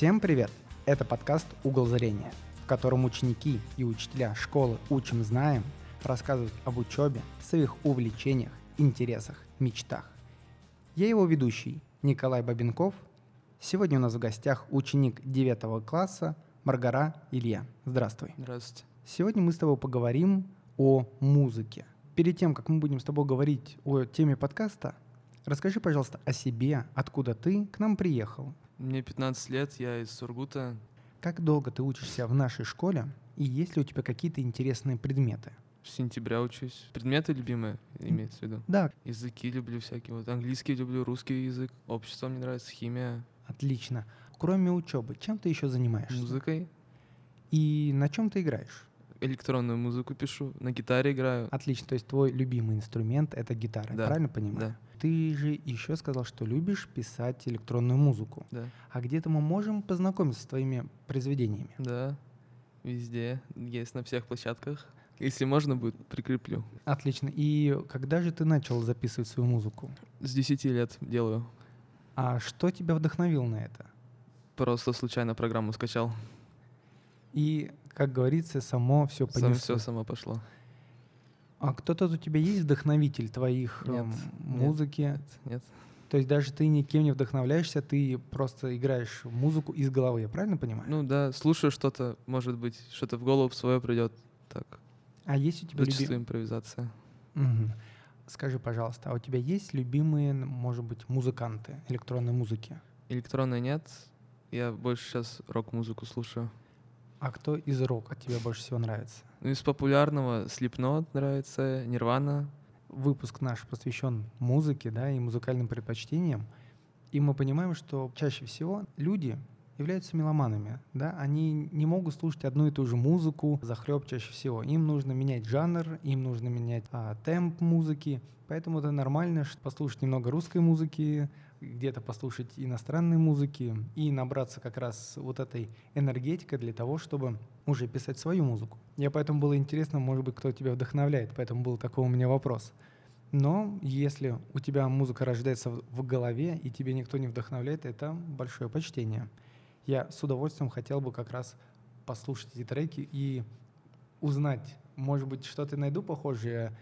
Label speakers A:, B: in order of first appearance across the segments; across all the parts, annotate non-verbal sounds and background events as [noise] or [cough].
A: Всем привет! Это подкаст «Угол зрения», в котором ученики и учителя школы «Учим, знаем» рассказывают об учебе, своих увлечениях, интересах, мечтах. Я его ведущий Николай Бабенков. Сегодня у нас в гостях ученик 9 класса Маргара Илья. Здравствуй.
B: Здравствуйте.
A: Сегодня мы с тобой поговорим о музыке. Перед тем, как мы будем с тобой говорить о теме подкаста, расскажи, пожалуйста, о себе, откуда ты к нам приехал.
B: Мне 15 лет, я из Сургута.
A: Как долго ты учишься в нашей школе и есть ли у тебя какие-то интересные предметы?
B: С сентября учусь. Предметы любимые, имеется в виду?
A: Да,
B: Языки люблю всякие. Вот английский люблю, русский язык. Общество мне нравится, химия,
A: отлично. Кроме учебы, чем ты еще занимаешься?
B: музыкой.
A: И на чем ты играешь?
B: Электронную музыку пишу, на гитаре играю.
A: Отлично, то есть твой любимый инструмент это гитара,
B: Да,
A: правильно понимаю?
B: Да,
A: Ты же еще сказал, что любишь писать электронную музыку.
B: да,
A: А где-то мы можем познакомиться с твоими произведениями?
B: да. Везде, есть на всех площадках. Если можно будет, прикреплю.
A: Отлично. И когда же ты начал записывать свою музыку?
B: С 10 лет делаю.
A: А что тебя вдохновило на это?
B: Просто случайно программу скачал.
A: И, как говорится, само все
B: Сам
A: понеслось.
B: все само пошло.
A: А кто-то у тебя есть вдохновитель твоих
B: Нет,
A: эм, музыки?
B: Нет, нет.
A: То есть даже ты никем не вдохновляешься, ты просто играешь музыку из головы, я правильно понимаю?
B: Ну да, слушаю что-то, может быть, что-то в голову свое придет. Так,
A: а есть у тебя
B: чисто
A: любимые...
B: импровизация.
A: Скажи, пожалуйста, а у тебя есть любимые, может быть, музыканты электронной музыки?
B: Электронной нет. Я больше сейчас рок-музыку слушаю.
A: А кто из рока тебе больше всего нравится?
B: Ну, из популярного Slipknot нравится, Нирвана.
A: Выпуск наш посвящен музыке, да, и музыкальным предпочтениям. И мы понимаем, что чаще всего люди являются меломанами, да, они не могут слушать одну и ту же музыку, захлеб чаще всего. Им нужно менять жанр, им нужно менять а, темп музыки, поэтому это нормально ш- послушать немного русской музыки, где-то послушать иностранной музыки и набраться как раз вот этой энергетикой для того, чтобы уже писать свою музыку. Я поэтому было интересно, может быть, кто тебя вдохновляет, поэтому был такой у меня вопрос. Но если у тебя музыка рождается в голове, и тебе никто не вдохновляет, это большое почтение. Я с удовольствием хотел бы как раз послушать эти треки и узнать, может быть, что-то найду похожее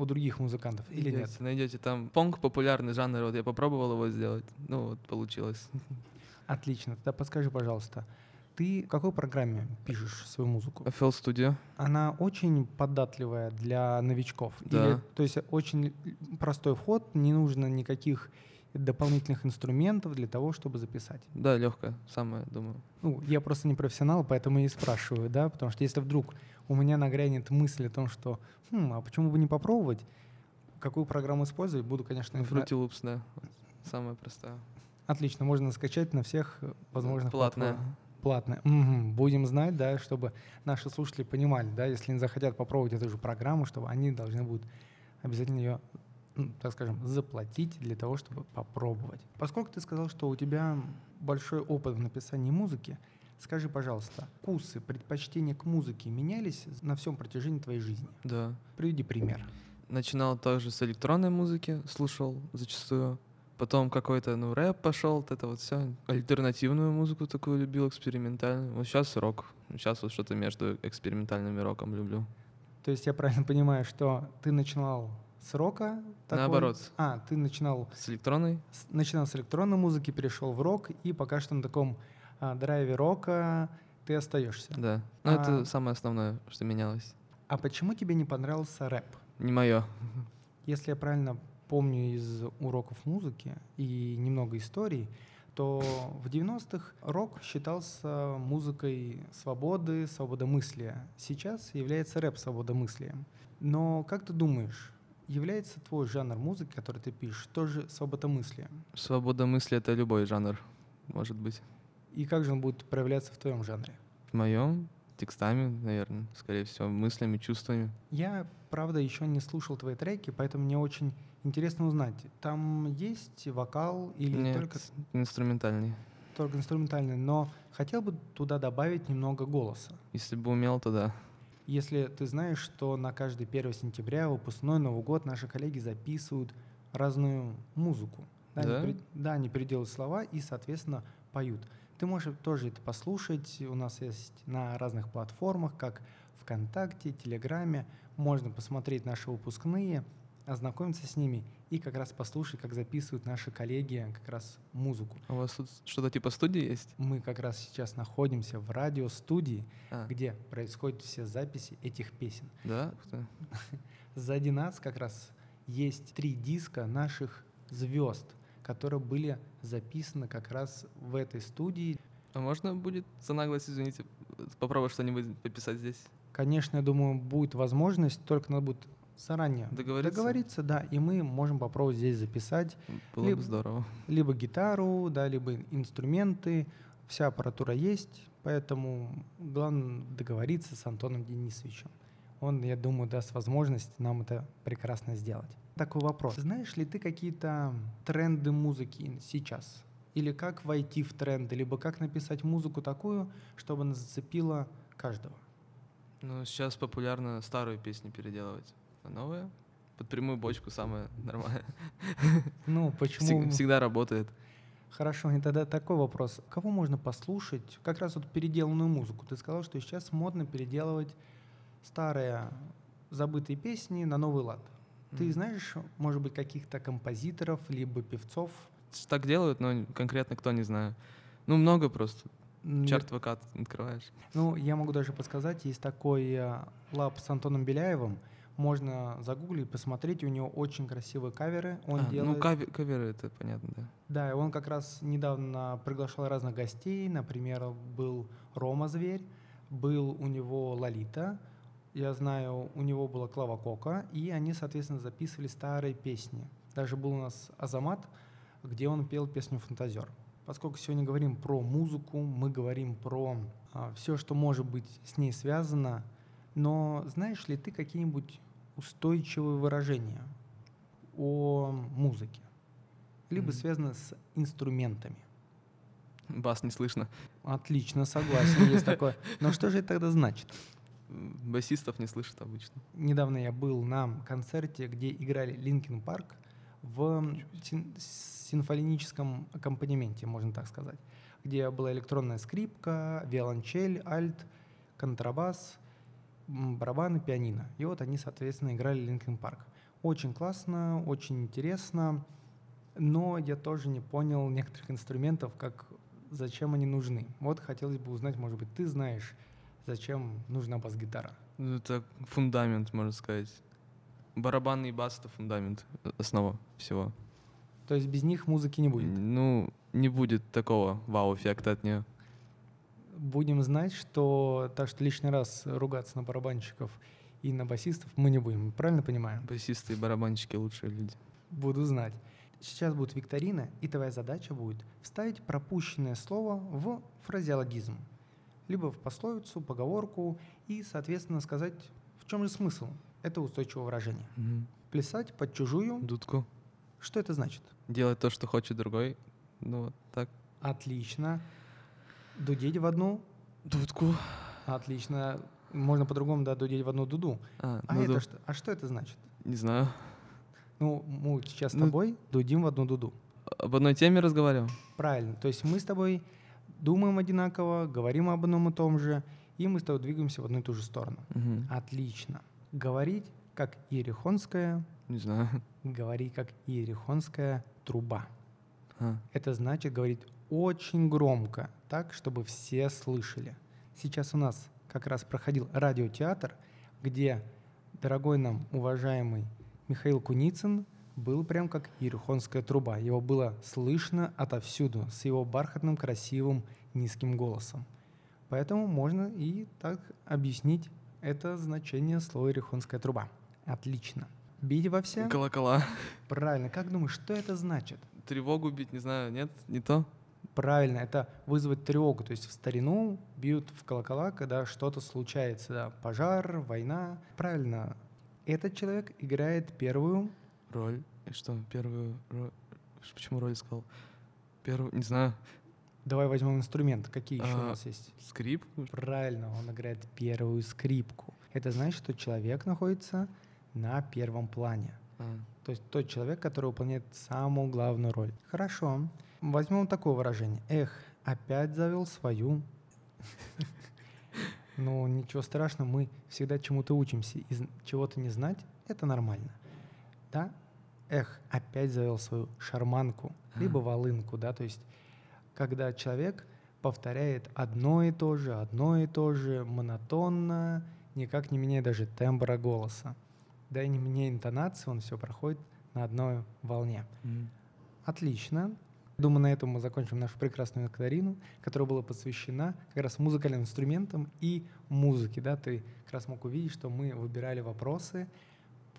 A: у других музыкантов или нет.
B: Найдете, найдете. Там понг популярный жанр, вот я попробовал его сделать. Ну вот, получилось.
A: Отлично. Тогда подскажи, пожалуйста, ты в какой программе пишешь свою музыку?
B: FL Studio.
A: Она очень податливая для новичков.
B: Да.
A: Или, то есть очень простой вход, не нужно никаких дополнительных инструментов для того, чтобы записать.
B: Да, легкая, самая, думаю.
A: Ну, я просто не профессионал, поэтому и спрашиваю, да, потому что если вдруг у меня нагрянет мысль о том, что, хм, а почему бы не попробовать, какую программу использовать, буду, конечно,
B: Fruity Loops, да. Самая простая.
A: отлично, можно скачать на всех возможных
B: Платная.
A: платформах. Платная. Мгм. Будем знать, да, чтобы наши слушатели понимали, да, если они захотят попробовать эту же программу, чтобы они должны будут обязательно ее, ну, так скажем, заплатить для того, чтобы попробовать. Поскольку ты сказал, что у тебя большой опыт в написании музыки, скажи, пожалуйста, вкусы, предпочтения к музыке менялись на всем протяжении твоей жизни?
B: Да.
A: Приведи пример.
B: Начинал также с электронной музыки, слушал зачастую. Потом какой-то, ну, рэп пошел, вот это вот все. Альтернативную музыку такую любил, экспериментальную. Вот сейчас рок. Сейчас вот что-то между экспериментальным и роком люблю.
A: То есть я правильно понимаю, что ты начинал с рока? такой-
B: Наоборот.
A: А, ты начинал
B: С электронной
A: с- начинал с электронной музыки, перешел в рок, и пока что на таком а, драйве рока ты остаешься.
B: Да. Ну,
A: А-
B: это самое основное, что менялось.
A: А почему тебе не понравился рэп?
B: Не мое.
A: Если я правильно помню из уроков музыки и немного историй, то в 90-х рок считался музыкой свободы, свободомыслия. Сейчас является рэп свободомыслием. Но как ты думаешь, является твой жанр музыки, который ты пишешь, тоже свободомыслием?
B: Свобода мысли — это любой жанр, может быть.
A: И как же он будет проявляться в твоем жанре?
B: В моем текстами, наверное, скорее всего, мыслями, чувствами.
A: Я, правда, еще не слушал твои треки, поэтому мне очень интересно узнать, там есть вокал или
B: Нет,
A: только,
B: инструментальный.
A: только инструментальный, но хотел бы туда добавить немного голоса.
B: Если бы умел, то да.
A: Если ты знаешь, что на каждый 1 сентября, выпускной Новый год, наши коллеги записывают разную музыку. Да,
B: Да?
A: Они, да, они переделывают слова и, соответственно, поют. Ты можешь тоже это послушать. У нас есть на разных платформах, как ВКонтакте, Телеграме. Можно посмотреть наши выпускные, ознакомиться с ними и как раз послушать, как записывают наши коллеги как раз музыку.
B: А у вас тут что-то типа студии есть?
A: Мы как раз сейчас находимся в радиостудии,
B: А,
A: где происходят все записи этих песен.
B: да? [laughs]
A: Сзади нас как раз есть три диска наших звезд, которые были записаны как раз в этой студии.
B: А можно будет за наглость, извините, попробовать что-нибудь пописать здесь?
A: Конечно, я думаю, будет возможность, только надо будет заранее
B: Договориться?
A: договориться, да, и мы можем попробовать здесь записать
B: Было
A: Либо-
B: бы здорово.
A: либо гитару, да, либо инструменты, вся аппаратура есть, поэтому главное договориться с Антоном Денисовичем. Он, я думаю, даст возможность нам это прекрасно сделать. Такой вопрос. Знаешь ли ты какие-то тренды музыки сейчас? Или как войти в тренды, либо как написать музыку такую, чтобы она зацепила каждого?
B: Ну, сейчас популярно старую песню переделывать, а новая под прямую бочку самая нормальная.
A: Ну, [laughs] почему?
B: Всег- Всегда работает.
A: Хорошо, и тогда такой вопрос. Кого можно послушать? Как раз вот переделанную музыку. Ты сказал, что сейчас модно переделывать старые забытые песни на новый лад. Ты
B: Мгм.
A: знаешь, может быть, каких-то композиторов, либо певцов?
B: Так делают, но конкретно кто не знаю. Ну, много просто. Чарт ВК ты открываешь.
A: Ну, я могу даже подсказать, есть такой э, LAB с Антоном Беляевым. Можно загуглить, посмотреть, у него очень красивые каверы. Он
B: А,
A: делает...
B: Ну, каве- каверы, это понятно, да.
A: Да, и он как раз недавно приглашал разных гостей. Например, был Рома Зверь, был у него Лолита, я знаю, у него была Клава Кока, и они, соответственно, записывали старые песни. Даже был у нас Азамат, где он пел песню «Фантазер». Поскольку сегодня говорим про музыку, мы говорим про все, что может быть с ней связано, но знаешь ли ты какие-нибудь устойчивые выражения о музыке? либо связано с инструментами.
B: Бас не слышно.
A: Отлично, согласен, есть такое. Но что же это тогда значит?
B: Басистов не слышат обычно.
A: Недавно я был на концерте, где играли Linkin Park в син- симфоническом аккомпанементе, можно так сказать, где была электронная скрипка, виолончель, альт, контрабас, барабаны, пианино. И вот они, соответственно, играли Linkin Park. Очень классно, очень интересно, но я тоже не понял некоторых инструментов, как зачем они нужны. Вот хотелось бы узнать, может быть, ты знаешь, зачем нужна бас-гитара.
B: Ну, Это фундамент, можно сказать. Барабанный бас — это фундамент, основа всего.
A: То есть без них музыки не будет.
B: Ну, не будет такого вау-эффекта от нее.
A: Будем знать, что так что лишний раз ругаться на барабанщиков и на басистов мы не будем. Правильно понимаю?
B: Басисты и барабанщики — лучшие люди.
A: Буду знать. Сейчас будет викторина, и твоя задача будет вставить пропущенное слово в фразеологизм, либо в пословицу, поговорку, и, соответственно, сказать, в чем же смысл этого устойчивого выражения.
B: Мгм.
A: Плясать под чужую.
B: Дудку.
A: Что это значит?
B: Делать то, что хочет другой. Ну, вот так.
A: Отлично. Дудеть в одну.
B: Дудку.
A: Отлично. Можно по-другому, да, дудеть в одну дуду.
B: А,
A: А,
B: ну
A: это
B: да.
A: что? а что это значит?
B: Не знаю.
A: Ну, мы сейчас с
B: Ну-
A: тобой дудим в одну дуду.
B: Об одной теме разговариваем?
A: Правильно. То есть мы с тобой думаем одинаково, говорим об одном и том же, и мы с тобой двигаемся в одну и ту же сторону.
B: Мгм.
A: Отлично. Говорить как иерихонская,
B: Не знаю.
A: говорить как иерихонская труба.
B: А,
A: Это значит говорить очень громко, так, чтобы все слышали. Сейчас у нас как раз проходил радиотеатр, где дорогой нам уважаемый Михаил Куницын был прям как иерихонская труба. Его было слышно отовсюду с его бархатным, красивым, низким голосом. Поэтому можно и так объяснить это значение слова иерихонская труба. Отлично. Бить во все?
B: Колокола.
A: Правильно. Как думаешь, что это значит?
B: Тревогу бить, не знаю, нет? Не то?
A: Правильно, это вызвать тревогу. То есть в старину бьют в колокола, когда что-то случается. да, пожар, война. Правильно. Этот человек играет первую.
B: Роль. И что, первую роль? Почему роль сказал? Первую, не знаю,
A: Давай возьмем инструмент. Какие еще у
B: А,
A: нас есть?
B: скрип?
A: Правильно, он играет первую скрипку. Это значит, что человек находится на первом плане.
B: А,
A: То есть тот человек, который выполняет самую главную роль. Хорошо. Возьмем такое выражение. Эх, опять завел свою. [laughs] Но ничего страшного, мы всегда чему-то учимся. И чего-то не знать — это нормально. Да? Эх, опять завел свою шарманку, либо волынку, да, то есть когда человек повторяет одно и то же, одно и то же, монотонно, никак не меняя даже тембра голоса. Да и не меняя интонации, он все проходит на одной волне. Mm. Отлично. Думаю, на этом мы закончим нашу прекрасную викторину, которая была посвящена как раз музыкальным инструментам и музыке. Да? Ты как раз мог увидеть, что мы выбирали вопросы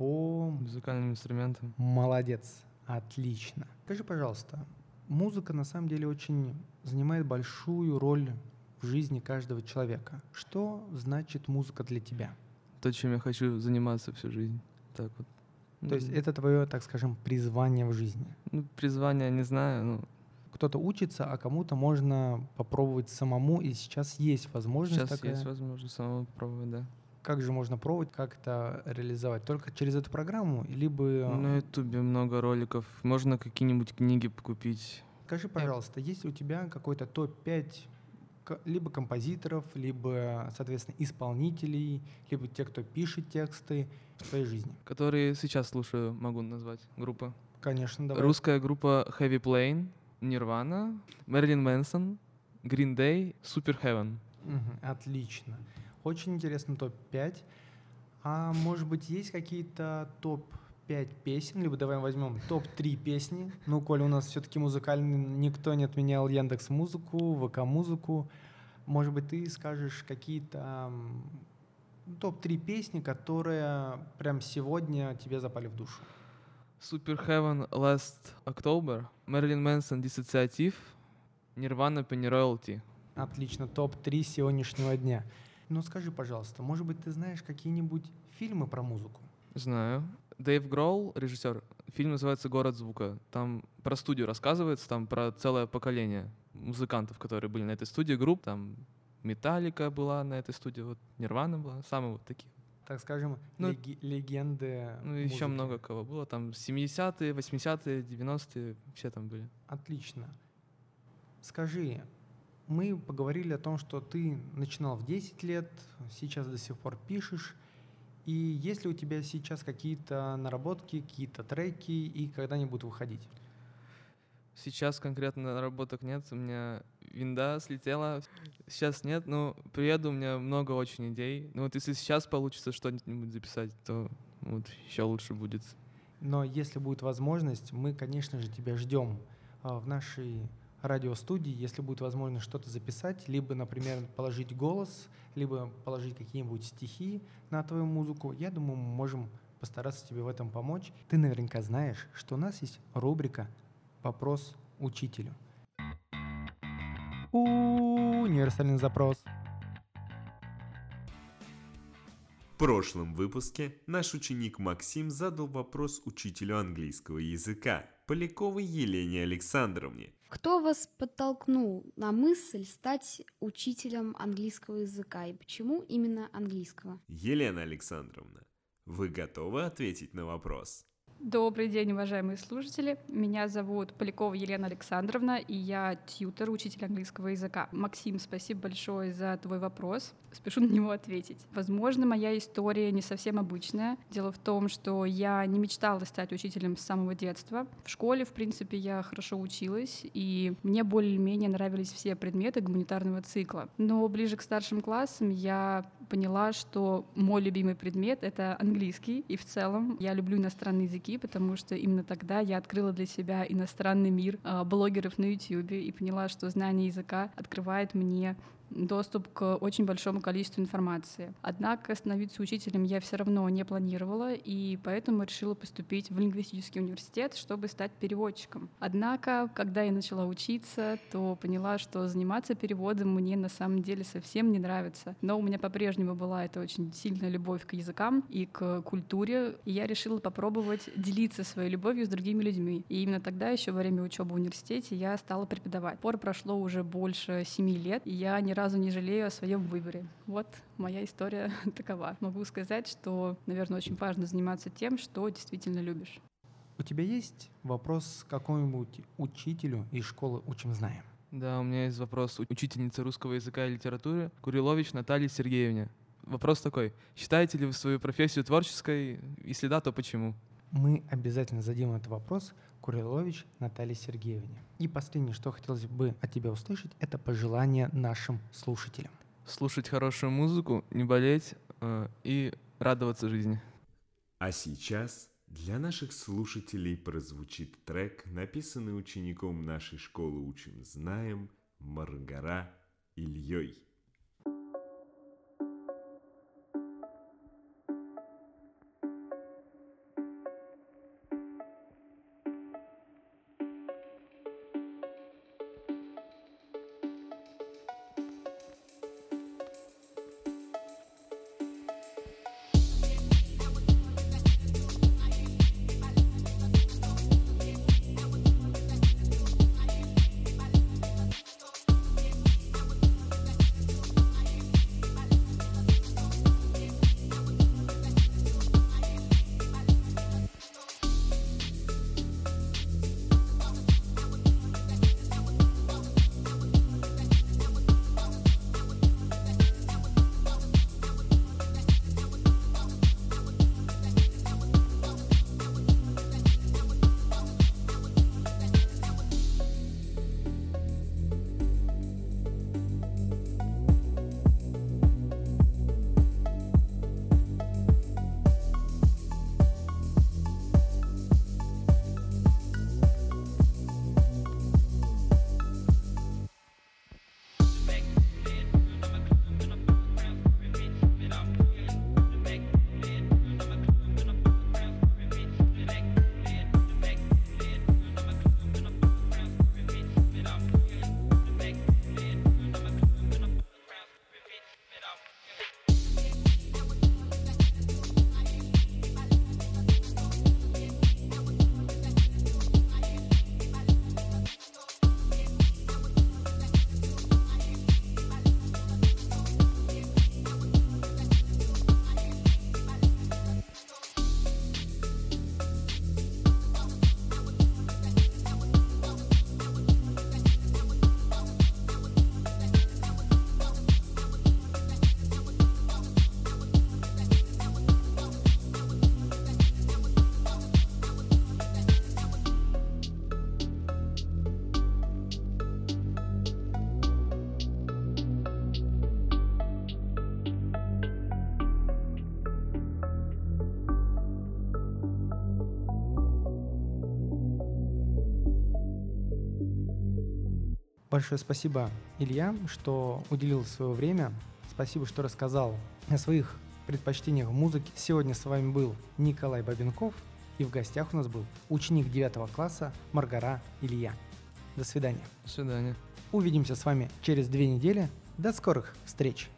A: по...
B: Музыкальным инструментам.
A: Молодец. Отлично. Скажи, пожалуйста, музыка на самом деле очень занимает большую роль в жизни каждого человека. Что значит музыка для тебя?
B: То, чем я хочу заниматься всю жизнь. Так вот.
A: То есть это твое, так скажем, призвание в жизни?
B: Ну, призвание, не знаю. Ну.
A: Кто-то учится, а кому-то можно попробовать самому, и сейчас есть возможность
B: сейчас
A: такая.
B: есть возможность самому попробовать, да.
A: Как же можно пробовать, как это реализовать? Только через эту программу, либо...
B: На Ютубе много роликов. Можно какие-нибудь книги покупить.
A: Скажи, пожалуйста, есть ли у тебя какой-то топ-5 либо композиторов, либо, соответственно, исполнителей, либо те, кто пишет тексты в твоей жизни?
B: Которые сейчас слушаю, могу назвать группы.
A: Конечно, давай.
B: Русская группа Heavy Plane, Nirvana, Мэрилин Мэнсон, Green Day, Super Heaven.
A: Угу, отлично. Очень интересно топ-5. А может быть, есть какие-то топ-5 песен, либо давай возьмем топ-3 песни. Ну, коли у нас все-таки музыкальный, никто не отменял Яндекс Музыку, ВК Музыку. Может быть, ты скажешь какие-то топ-3 песни, которые прям сегодня тебе запали в душу?
B: Super Heaven Last October, Marilyn Manson Диссоциатив, Nirvana Penny Royalty.
A: Отлично, топ-3 сегодняшнего дня. Но скажи, пожалуйста, может быть, ты знаешь какие-нибудь фильмы про музыку?
B: Знаю. Дэйв Гролл, режиссер, фильм называется «Город звука». Там про студию рассказывается, там про целое поколение музыкантов, которые были на этой студии, групп, там Металлика была на этой студии, вот Нирвана была, самые вот такие.
A: Так скажем, ну, леги- легенды
B: Ну, музыки. еще много кого было, там 70-е, 80-е, 90-е, все там были.
A: Отлично. Скажи, мы поговорили о том, что ты начинал в 10 лет, сейчас до сих пор пишешь. И есть ли у тебя сейчас какие-то наработки, какие-то треки и когда они будут выходить?
B: Сейчас конкретно наработок нет, у меня винда слетела. Сейчас нет, но приеду, у меня много очень идей. Ну вот если сейчас получится что-нибудь записать, то вот еще лучше будет.
A: Но если будет возможность, мы, конечно же, тебя ждем а, в нашей радиостудии, если будет возможность что-то записать, либо, например, положить голос, либо положить какие-нибудь стихи на твою музыку, я думаю, мы можем постараться тебе в этом помочь. Ты наверняка знаешь, что у нас есть рубрика «Вопрос учителю». Универсальный запрос.
C: Прошлом выпуске наш ученик Максим задал вопрос учителю английского языка Поляковой Елене Александровне.
D: Кто вас подтолкнул на мысль стать учителем английского языка и почему именно английского?
C: Елена Александровна, вы готовы ответить на вопрос?
E: Добрый день, уважаемые слушатели. Меня зовут Полякова Елена Александровна, и я тьютер, учитель английского языка. Максим, спасибо большое за твой вопрос. Спешу на него ответить. Возможно, моя история не совсем обычная. Дело в том, что я не мечтала стать учителем с самого детства. В школе, в принципе, я хорошо училась, и мне более-менее нравились все предметы гуманитарного цикла. Но ближе к старшим классам я поняла, что мой любимый предмет — это английский, и в целом я люблю иностранные языки, потому что именно тогда я открыла для себя иностранный мир э, блогеров на YouTube и поняла, что знание языка открывает мне доступ к очень большому количеству информации. Однако становиться учителем я все равно не планировала, и поэтому решила поступить в лингвистический университет, чтобы стать переводчиком. Однако, когда я начала учиться, то поняла, что заниматься переводом мне на самом деле совсем не нравится. Но у меня по-прежнему была эта очень сильная любовь к языкам и к культуре, и я решила попробовать делиться своей любовью с другими людьми. И именно тогда, еще во время учебы в университете, я стала преподавать. Пор прошло уже больше семи лет, и я ни разу не жалею о своем выборе. Вот моя история [laughs] такова. Могу сказать, что, наверное, очень важно заниматься тем, что действительно любишь.
A: у тебя есть вопрос к какому-нибудь учителю из школы «Учим, знаем»?
B: Да, у меня есть вопрос учительницы русского языка и литературы Курилович Наталье Сергеевне. Вопрос такой. Считаете ли вы свою профессию творческой? Если да, то почему?
A: Мы обязательно зададим этот вопрос Курилович Наталье Сергеевне. И последнее, что хотелось бы от тебя услышать, это пожелание нашим слушателям.
B: Слушать хорошую музыку, не болеть э, и радоваться жизни.
C: А сейчас для наших слушателей прозвучит трек, написанный учеником нашей школы «Учим, знаем» Маргара Ильей.
A: Большое спасибо, Илья, что уделил свое время. Спасибо, что рассказал о своих предпочтениях в музыке. Сегодня с вами был Николай Бабенков, и в гостях у нас был ученик 9 класса Маргара Илья. До свидания.
B: До свидания.
A: Увидимся с вами через две недели. До скорых встреч!